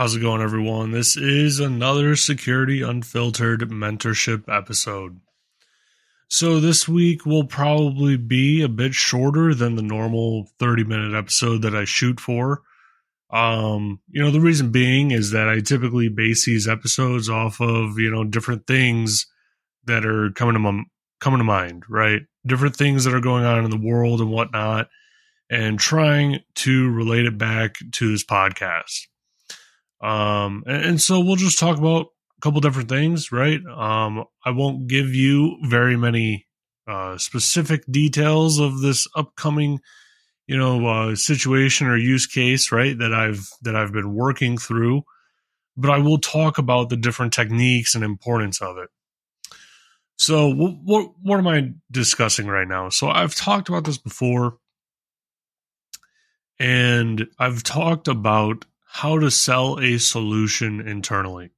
How's it going, everyone? This is another Security Unfiltered mentorship episode. So, this week will probably be a bit shorter than the normal 30 minute episode that I shoot for. Um, you know, the reason being is that I typically base these episodes off of, you know, different things that are coming to my, coming to mind, right? Different things that are going on in the world and whatnot, and trying to relate it back to this podcast. Um, and, and, so we'll just talk about a couple different things, right? Um, I won't give you very many uh, specific details of this upcoming, you know, uh, situation or use case, right? That I've that I've been working through, but I will talk about the different techniques and importance of it. So, what what, what am I discussing right now? So, I've talked about this before, and I've talked about how to sell a solution internally,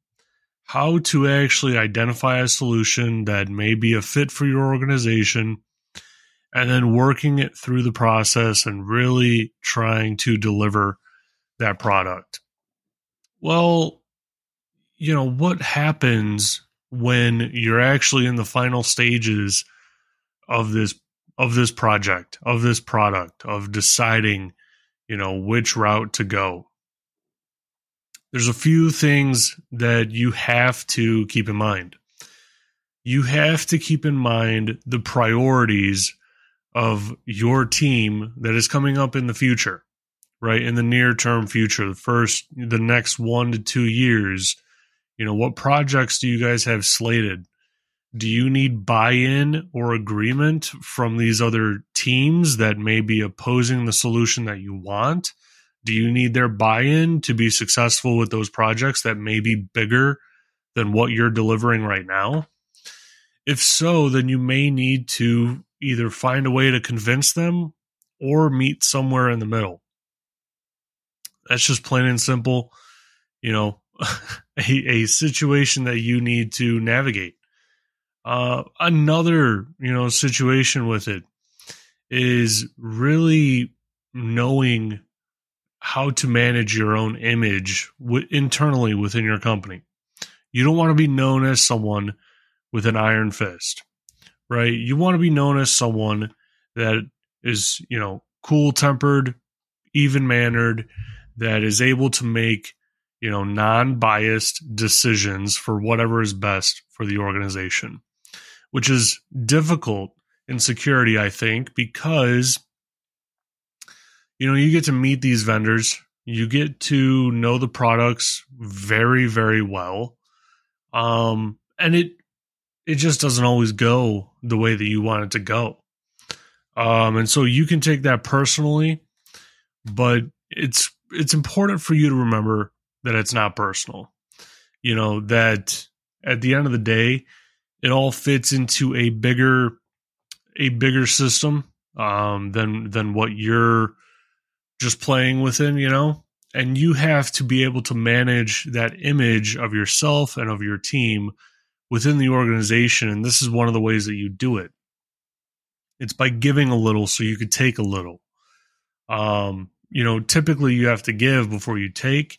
how to actually identify a solution that may be a fit for your organization, and then working it through the process and really trying to deliver that product. Well, you know, what happens when you're actually in the final stages of this of this project, of this product, of deciding, you know, which route to go there's a few things that you have to keep in mind. You have to keep in mind the priorities of your team that is coming up in the future, right? In the near term future, the first, the next one to two years. You know, what projects do you guys have slated? Do you need buy in or agreement from these other teams that may be opposing the solution that you want? Do you need their buy in to be successful with those projects that may be bigger than what you're delivering right now? If so, then you may need to either find a way to convince them or meet somewhere in the middle. That's just plain and simple, you know, a, a situation that you need to navigate. Uh, another, you know, situation with it is really knowing how to manage your own image w- internally within your company. You don't want to be known as someone with an iron fist, right? You want to be known as someone that is, you know, cool tempered, even mannered, that is able to make, you know, non biased decisions for whatever is best for the organization, which is difficult in security, I think, because you know, you get to meet these vendors, you get to know the products very, very well. Um, and it it just doesn't always go the way that you want it to go. Um, and so you can take that personally, but it's it's important for you to remember that it's not personal. You know, that at the end of the day, it all fits into a bigger a bigger system um, than than what you're just playing within, you know? And you have to be able to manage that image of yourself and of your team within the organization. And this is one of the ways that you do it. It's by giving a little so you could take a little. Um, you know, typically you have to give before you take.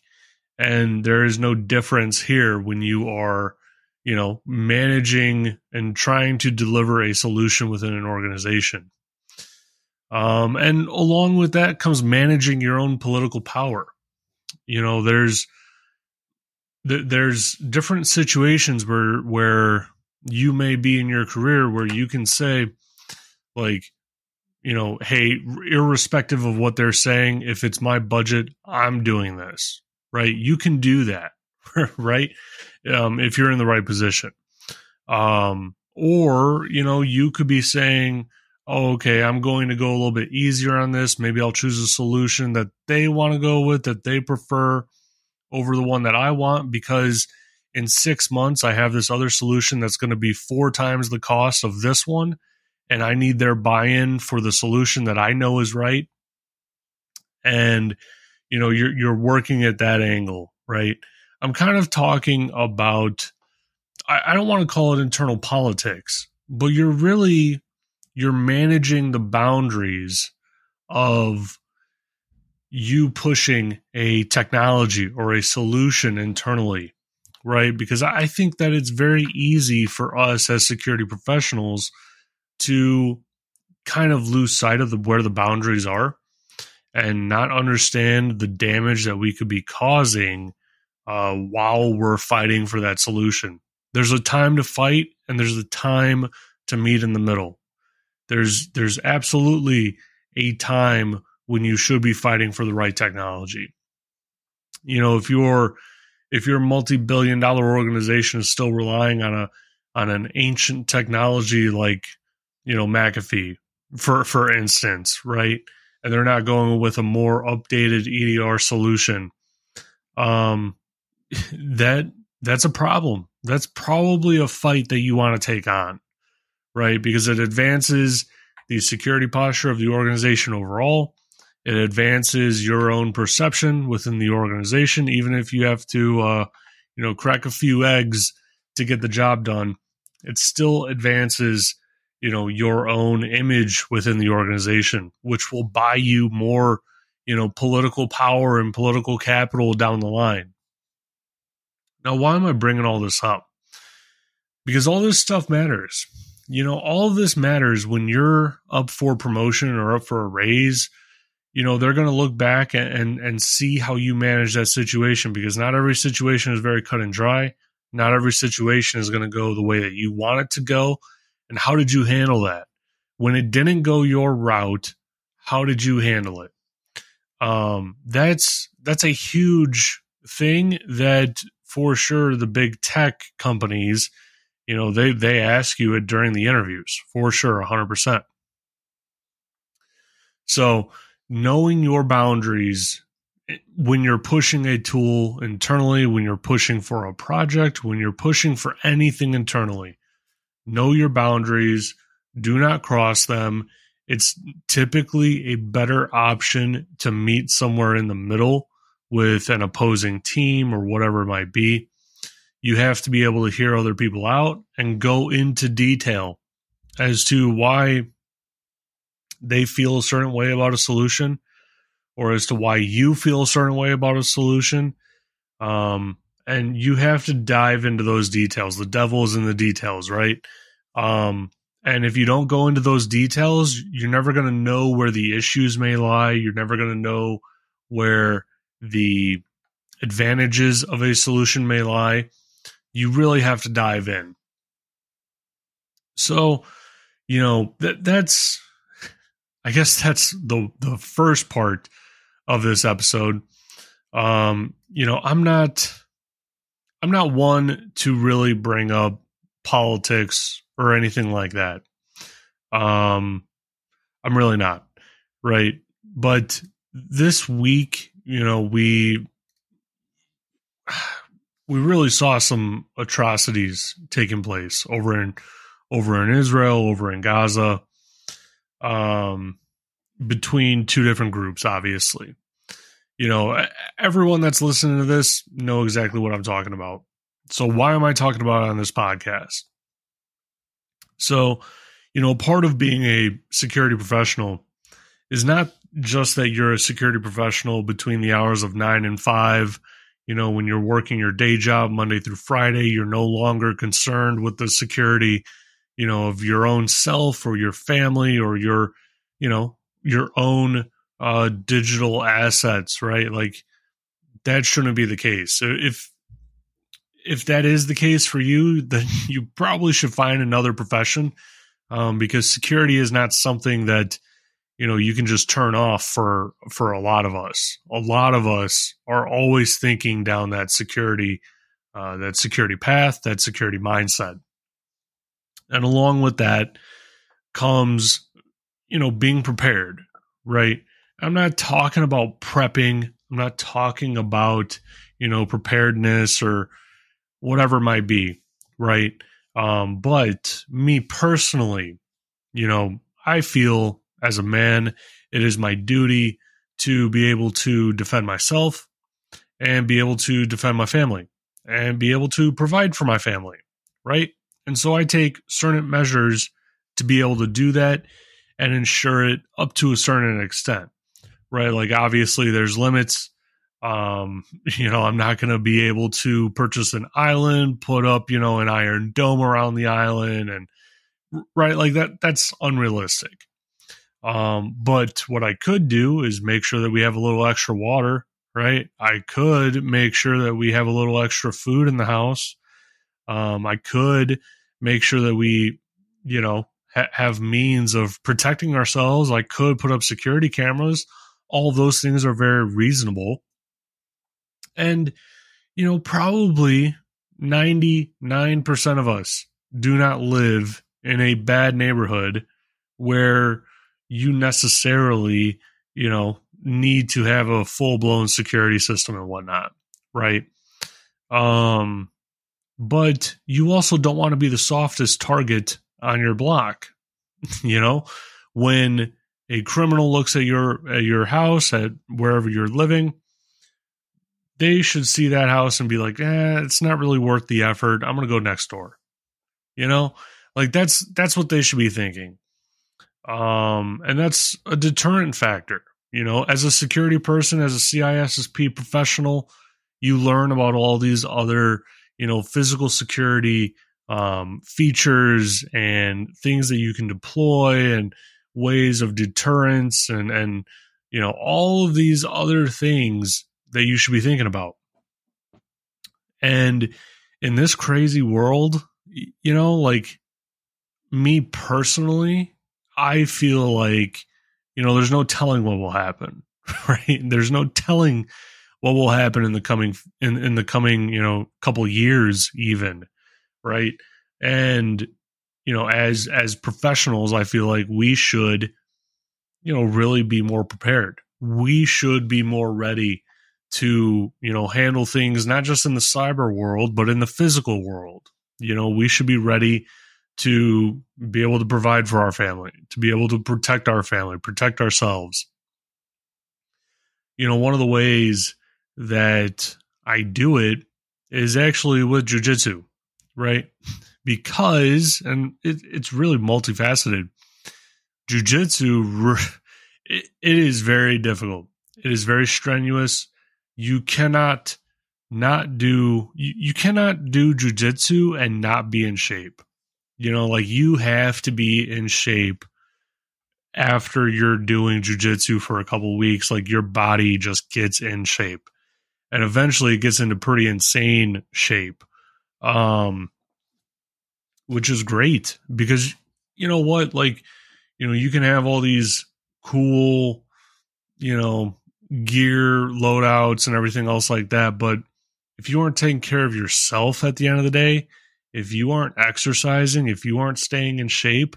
And there is no difference here when you are, you know, managing and trying to deliver a solution within an organization. Um, and along with that comes managing your own political power. You know, there's there's different situations where where you may be in your career where you can say like you know hey irrespective of what they're saying if it's my budget i'm doing this right? You can do that right? Um, if you're in the right position. Um, or you know you could be saying okay, I'm going to go a little bit easier on this. Maybe I'll choose a solution that they want to go with, that they prefer over the one that I want, because in six months, I have this other solution that's going to be four times the cost of this one. And I need their buy in for the solution that I know is right. And, you know, you're, you're working at that angle, right? I'm kind of talking about, I, I don't want to call it internal politics, but you're really you're managing the boundaries of you pushing a technology or a solution internally, right? Because I think that it's very easy for us as security professionals to kind of lose sight of the, where the boundaries are and not understand the damage that we could be causing uh, while we're fighting for that solution. There's a time to fight and there's a time to meet in the middle. There's there's absolutely a time when you should be fighting for the right technology. You know, if you're if your multi-billion dollar organization is still relying on a on an ancient technology like, you know, McAfee, for for instance, right? And they're not going with a more updated EDR solution. Um that that's a problem. That's probably a fight that you want to take on, right? Because it advances the security posture of the organization overall. It advances your own perception within the organization, even if you have to, uh, you know, crack a few eggs to get the job done. It still advances, you know, your own image within the organization, which will buy you more, you know, political power and political capital down the line. Now, why am I bringing all this up? Because all this stuff matters. You know, all of this matters when you're up for promotion or up for a raise you know they're going to look back and, and, and see how you manage that situation because not every situation is very cut and dry. Not every situation is going to go the way that you want it to go. And how did you handle that? When it didn't go your route how did you handle it? Um that's that's a huge thing that for sure the big tech companies you know they they ask you it during the interviews for sure 100% so knowing your boundaries eh, when you're pushing a tool internally, when you're pushing for a project, when you're pushing for anything internally, know your boundaries, do not cross them. It's typically a better option to meet somewhere in the middle with an opposing team or whatever it might be. You have to be able to hear other people out and go into detail as to why they feel a certain way about a solution or as to why you feel a certain way about a solution. Um, and you have to dive into those details. The devil is in the details, right? Um, and if you don't go into those details, you're never going to know where the issues may lie. You're never going to know where the advantages of a solution may lie. You really have to dive in. So, you know, that that's I guess that's the the first part of this episode. Um, you know, I'm not I'm not one to really bring up politics or anything like that. Um, I'm really not, right? But this week, you know, we we really saw some atrocities taking place over in over in Israel, over in Gaza um, between two different groups, obviously. You know, everyone that's listening to this know exactly what I'm talking about. So why am I talking about it on this podcast? So, you know, part of being a security professional is not just that you're a security professional between the hours of 9 and 5 you know when you're working your day job monday through friday you're no longer concerned with the security you know, of your own self or your family or your, you know, your own uh, digital assets, right? Like that shouldn't be the case. If if that is the case for you, then you probably should find another profession um, because security is not something that you know you can just turn off for for a lot of us. A lot of us are always thinking down that security uh, that security path, that security mindset. And along with that comes, you know, being prepared, right? I'm not talking about prepping. I'm not talking about, you know, preparedness or whatever it might be, right? Um, but me personally, you know, I feel as a man, it is my duty to be able to defend myself and be able to defend my family and be able to provide for my family, right? And so I take certain measures to be able to do that and ensure it up to a certain extent, right? Like obviously there's limits. Um, you know, I'm not going to be able to purchase an island, put up, you know, an iron dome around the island and right like that that's unrealistic. Um, but what I could do is make sure that we have a little extra water, right? I could make sure that we have a little extra food in the house. Um, I could make sure that we, you know, ha- have means of protecting ourselves. I could put up security cameras. All those things are very reasonable. And, you know, probably 99% of us do not live in a bad neighborhood where you necessarily, you know, need to have a full blown security system and whatnot, right? Um, but you also don't want to be the softest target on your block. you know, when a criminal looks at your at your house at wherever you're living, they should see that house and be like, "Eh, it's not really worth the effort. I'm to go next door." You know, like that's that's what they should be thinking. Um, and that's a deterrent factor. You know, as a security person, as a CISSP professional, you learn about all these other, you know, physical security um, features and things that you can deploy and ways of deterrence and and you know all of these other things that you should be thinking about. And in this crazy world, you know, like me personally, I feel like, you know, there's no telling what will happen, right? There's no telling what will happen in the coming in, in the coming, you know, couple years even, right? And you know, as as professionals, I feel like we should you know, really be more prepared. We should be more ready to, you know, handle things not just in the cyber world, but in the physical world. You know, we should be ready to be able to provide for our family, to be able to protect our family, protect ourselves. You know, one of the ways that I do it is actually with jujitsu, right? Because, and it, it's really multifaceted. Jujitsu, it, is very difficult. It is very strenuous. You cannot not do, you, you cannot do jujitsu and not be in shape you know, like you have to be in shape after you're doing jujitsu for a couple weeks. Like your body just gets in shape, and eventually it gets into pretty insane shape, um, which is great because you know what, like you know, you can have all these cool, you know, gear loadouts and everything else like that, but if you aren't taking care of yourself at the end of the day if you aren't exercising, if you aren't staying in shape,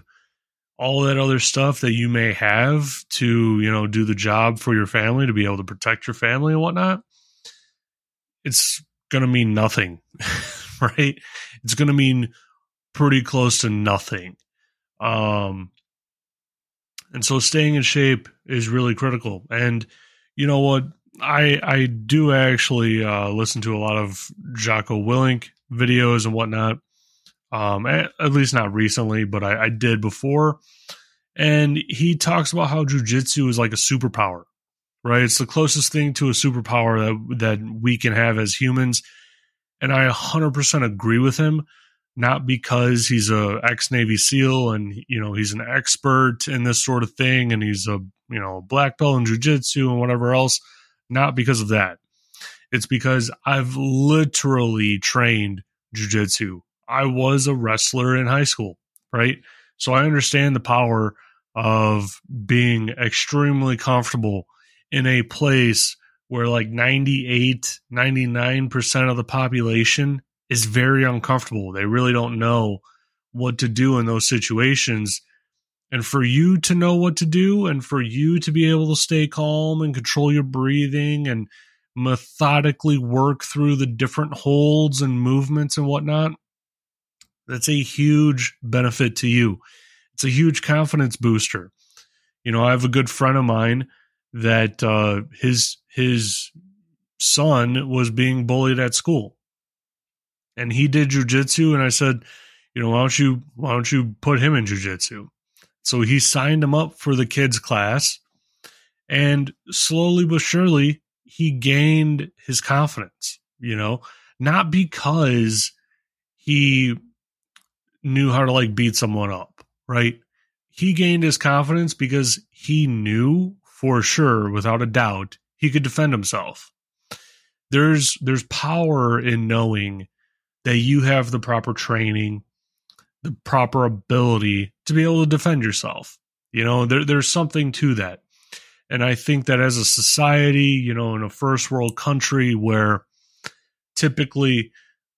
all that other stuff that you may have to, you know, do the job for your family, to be able to protect your family and whatnot, it's going to mean nothing, right? It's going to mean pretty close to nothing. Um, and so staying in shape is really critical. And you know what? I I do actually uh, listen to a lot of Jocko Willink videos and whatnot um, at, at least not recently, but I, I did before. And he talks about how jujitsu is like a superpower, right? It's the closest thing to a superpower that that we can have as humans. And I 100% agree with him, not because he's a ex Navy SEAL and you know he's an expert in this sort of thing, and he's a you know black belt in jujitsu and whatever else. Not because of that. It's because I've literally trained jujitsu I was a wrestler in high school, right? So I understand the power of being extremely comfortable in a place where like 98, 99% of the population is very uncomfortable. They really don't know what to do in those situations. And for you to know what to do and for you to be able to stay calm and control your breathing and methodically work through the different holds and movements and whatnot, that's a huge benefit to you. It's a huge confidence booster. You know, I have a good friend of mine that uh, his his son was being bullied at school, and he did jujitsu. And I said, you know, why don't you why don't you put him in jujitsu? So he signed him up for the kids class, And slowly but surely, he gained his confidence, you know, not because he knew how to like beat someone up, right? He gained his confidence because he knew for sure, without a doubt, he could defend himself. There's there's power in knowing that you have the proper training, the proper ability to be able to defend yourself. You know, there, there's something to that. And I think that as a society, you know, in a first world country where typically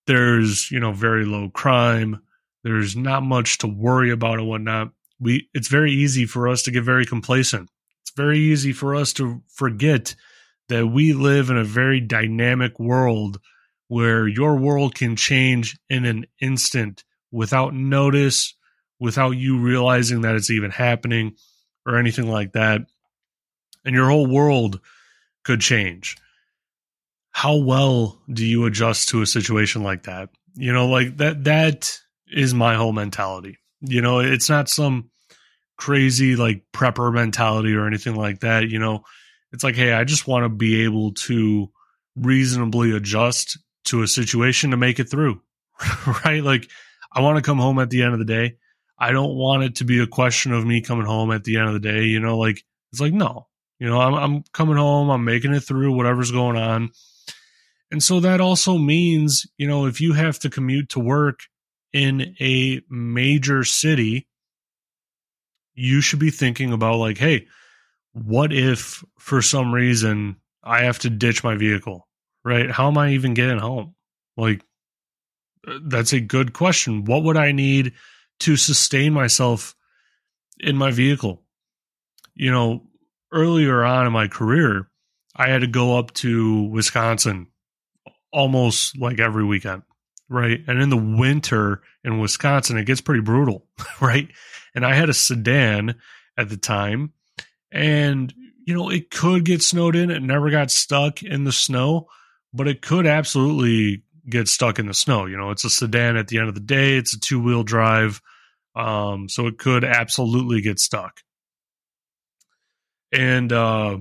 there's, you know, very low crime, there's not much to worry about and whatnot. We it's very easy for us to get very complacent. It's very easy for us to forget that we live in a very dynamic world where your world can change in an instant without notice, without you realizing that it's even happening or anything like that. And your whole world could change. How well do you adjust to a situation like that? You know, like that, that is my whole mentality. You know, it's not some crazy like prepper mentality or anything like that. You know, it's like, hey, I just want to be able to reasonably adjust to a situation to make it through. right? Like, I want to come home at the end of the day. I don't want it to be a question of me coming home at the end of the day. You know, like, it's like, no, you know, I'm, I'm coming home, I'm making it through whatever's going on. And so that also means, you know, if you have to commute to work in a major city, you should be thinking about like, hey, what if for some reason I have to ditch my vehicle, right? How am I even getting home? Like, uh, that's a good question. What would I need to sustain myself in my vehicle? You know, earlier on in my career, I had to go up to Wisconsin almost like every weekend, right? And in the winter in Wisconsin, it gets pretty brutal, right? And I had a sedan at the time and, you know, it could get snowed in. It never got stuck in the snow, but it could absolutely get stuck in the snow. You know, it's a sedan at the end of the day, it's a two wheel drive. Um, so it could absolutely get stuck. And, uh,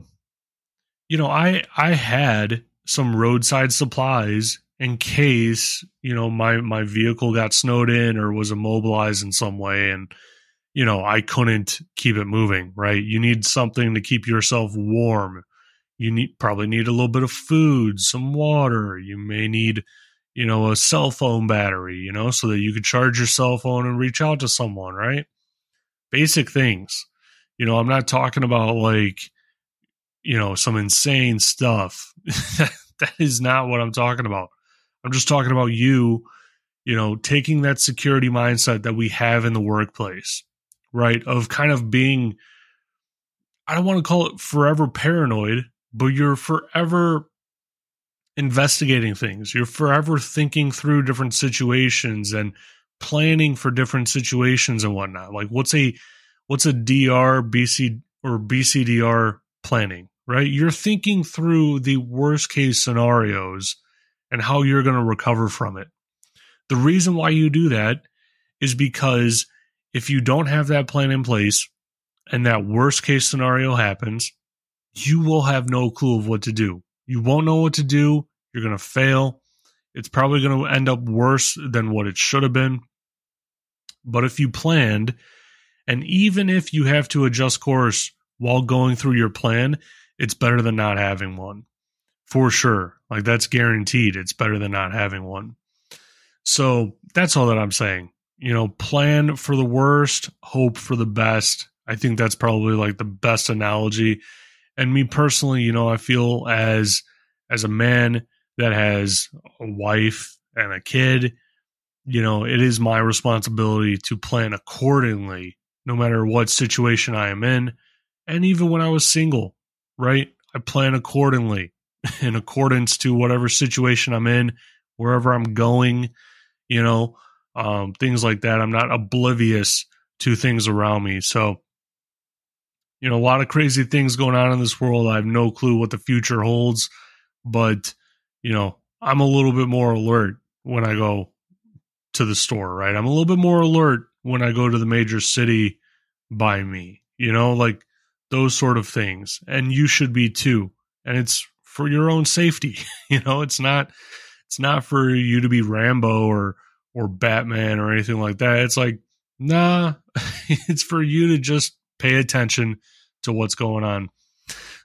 you know, I, I had some roadside supplies in case, you know, my, my vehicle got snowed in or was immobilized in some way. And, you know, I couldn't keep it moving, right? You need something to keep yourself warm. You need probably need a little bit of food, some water. You may need, you know, a cell phone battery, you know, so that you could charge your cell phone and reach out to someone, right? Basic things. You know, I'm not talking about like, you know, some insane stuff. that is not what I'm talking about. I'm just talking about you, you know, taking that security mindset that we have in the workplace right? Of kind of being, I don't want to call it forever paranoid, but you're forever investigating things. You're forever thinking through different situations and planning for different situations and whatnot. Like what's a what's a DR, BC or BCDR planning, right? You're thinking through the worst case scenarios and how you're going to recover from it. The reason why you do that is because if you don't have that plan in place and that worst case scenario happens, you will have no clue of what to do. You won't know what to do. You're going to fail. It's probably going to end up worse than what it should have been. But if you planned, and even if you have to adjust course while going through your plan, it's better than not having one. For sure. Like that's guaranteed. It's better than not having one. So that's all that I'm saying you know, plan for the worst, hope for the best. I think that's probably like the best analogy. And me personally, you know, I feel as as a man that has a wife and a kid, you know, it is my responsibility to plan accordingly no matter what situation I am in. And even when I was single, right? I plan accordingly in accordance to whatever situation I'm in, wherever I'm going, you know um, things like that. I'm not oblivious to things around me. So, you know, a lot of crazy things going on in this world. I have no clue what the future holds, but, you know, I'm a little bit more alert when I go to the store, right? I'm a little bit more alert when I go to the major city by me. You know, like those sort of things. And you should be too. And it's for your own safety. you know, it's not it's not for you to be Rambo or or Batman or anything like that. It's like, nah, it's for you to just pay attention to what's going on.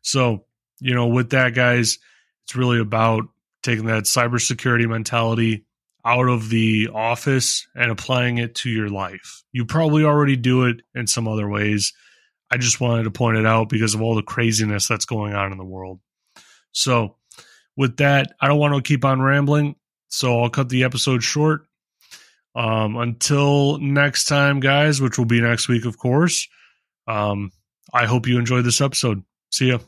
So, you know, with that, guys, it's really about taking that cybersecurity mentality out of the office and applying it to your life. You probably already do it in some other ways. I just wanted to point it out because of all the craziness that's going on in the world. So, with that, I don't want to keep on rambling, so I'll cut the episode short. Um, until next time, guys, which will be next week, of course. Um, I hope you enjoyed this episode. See ya.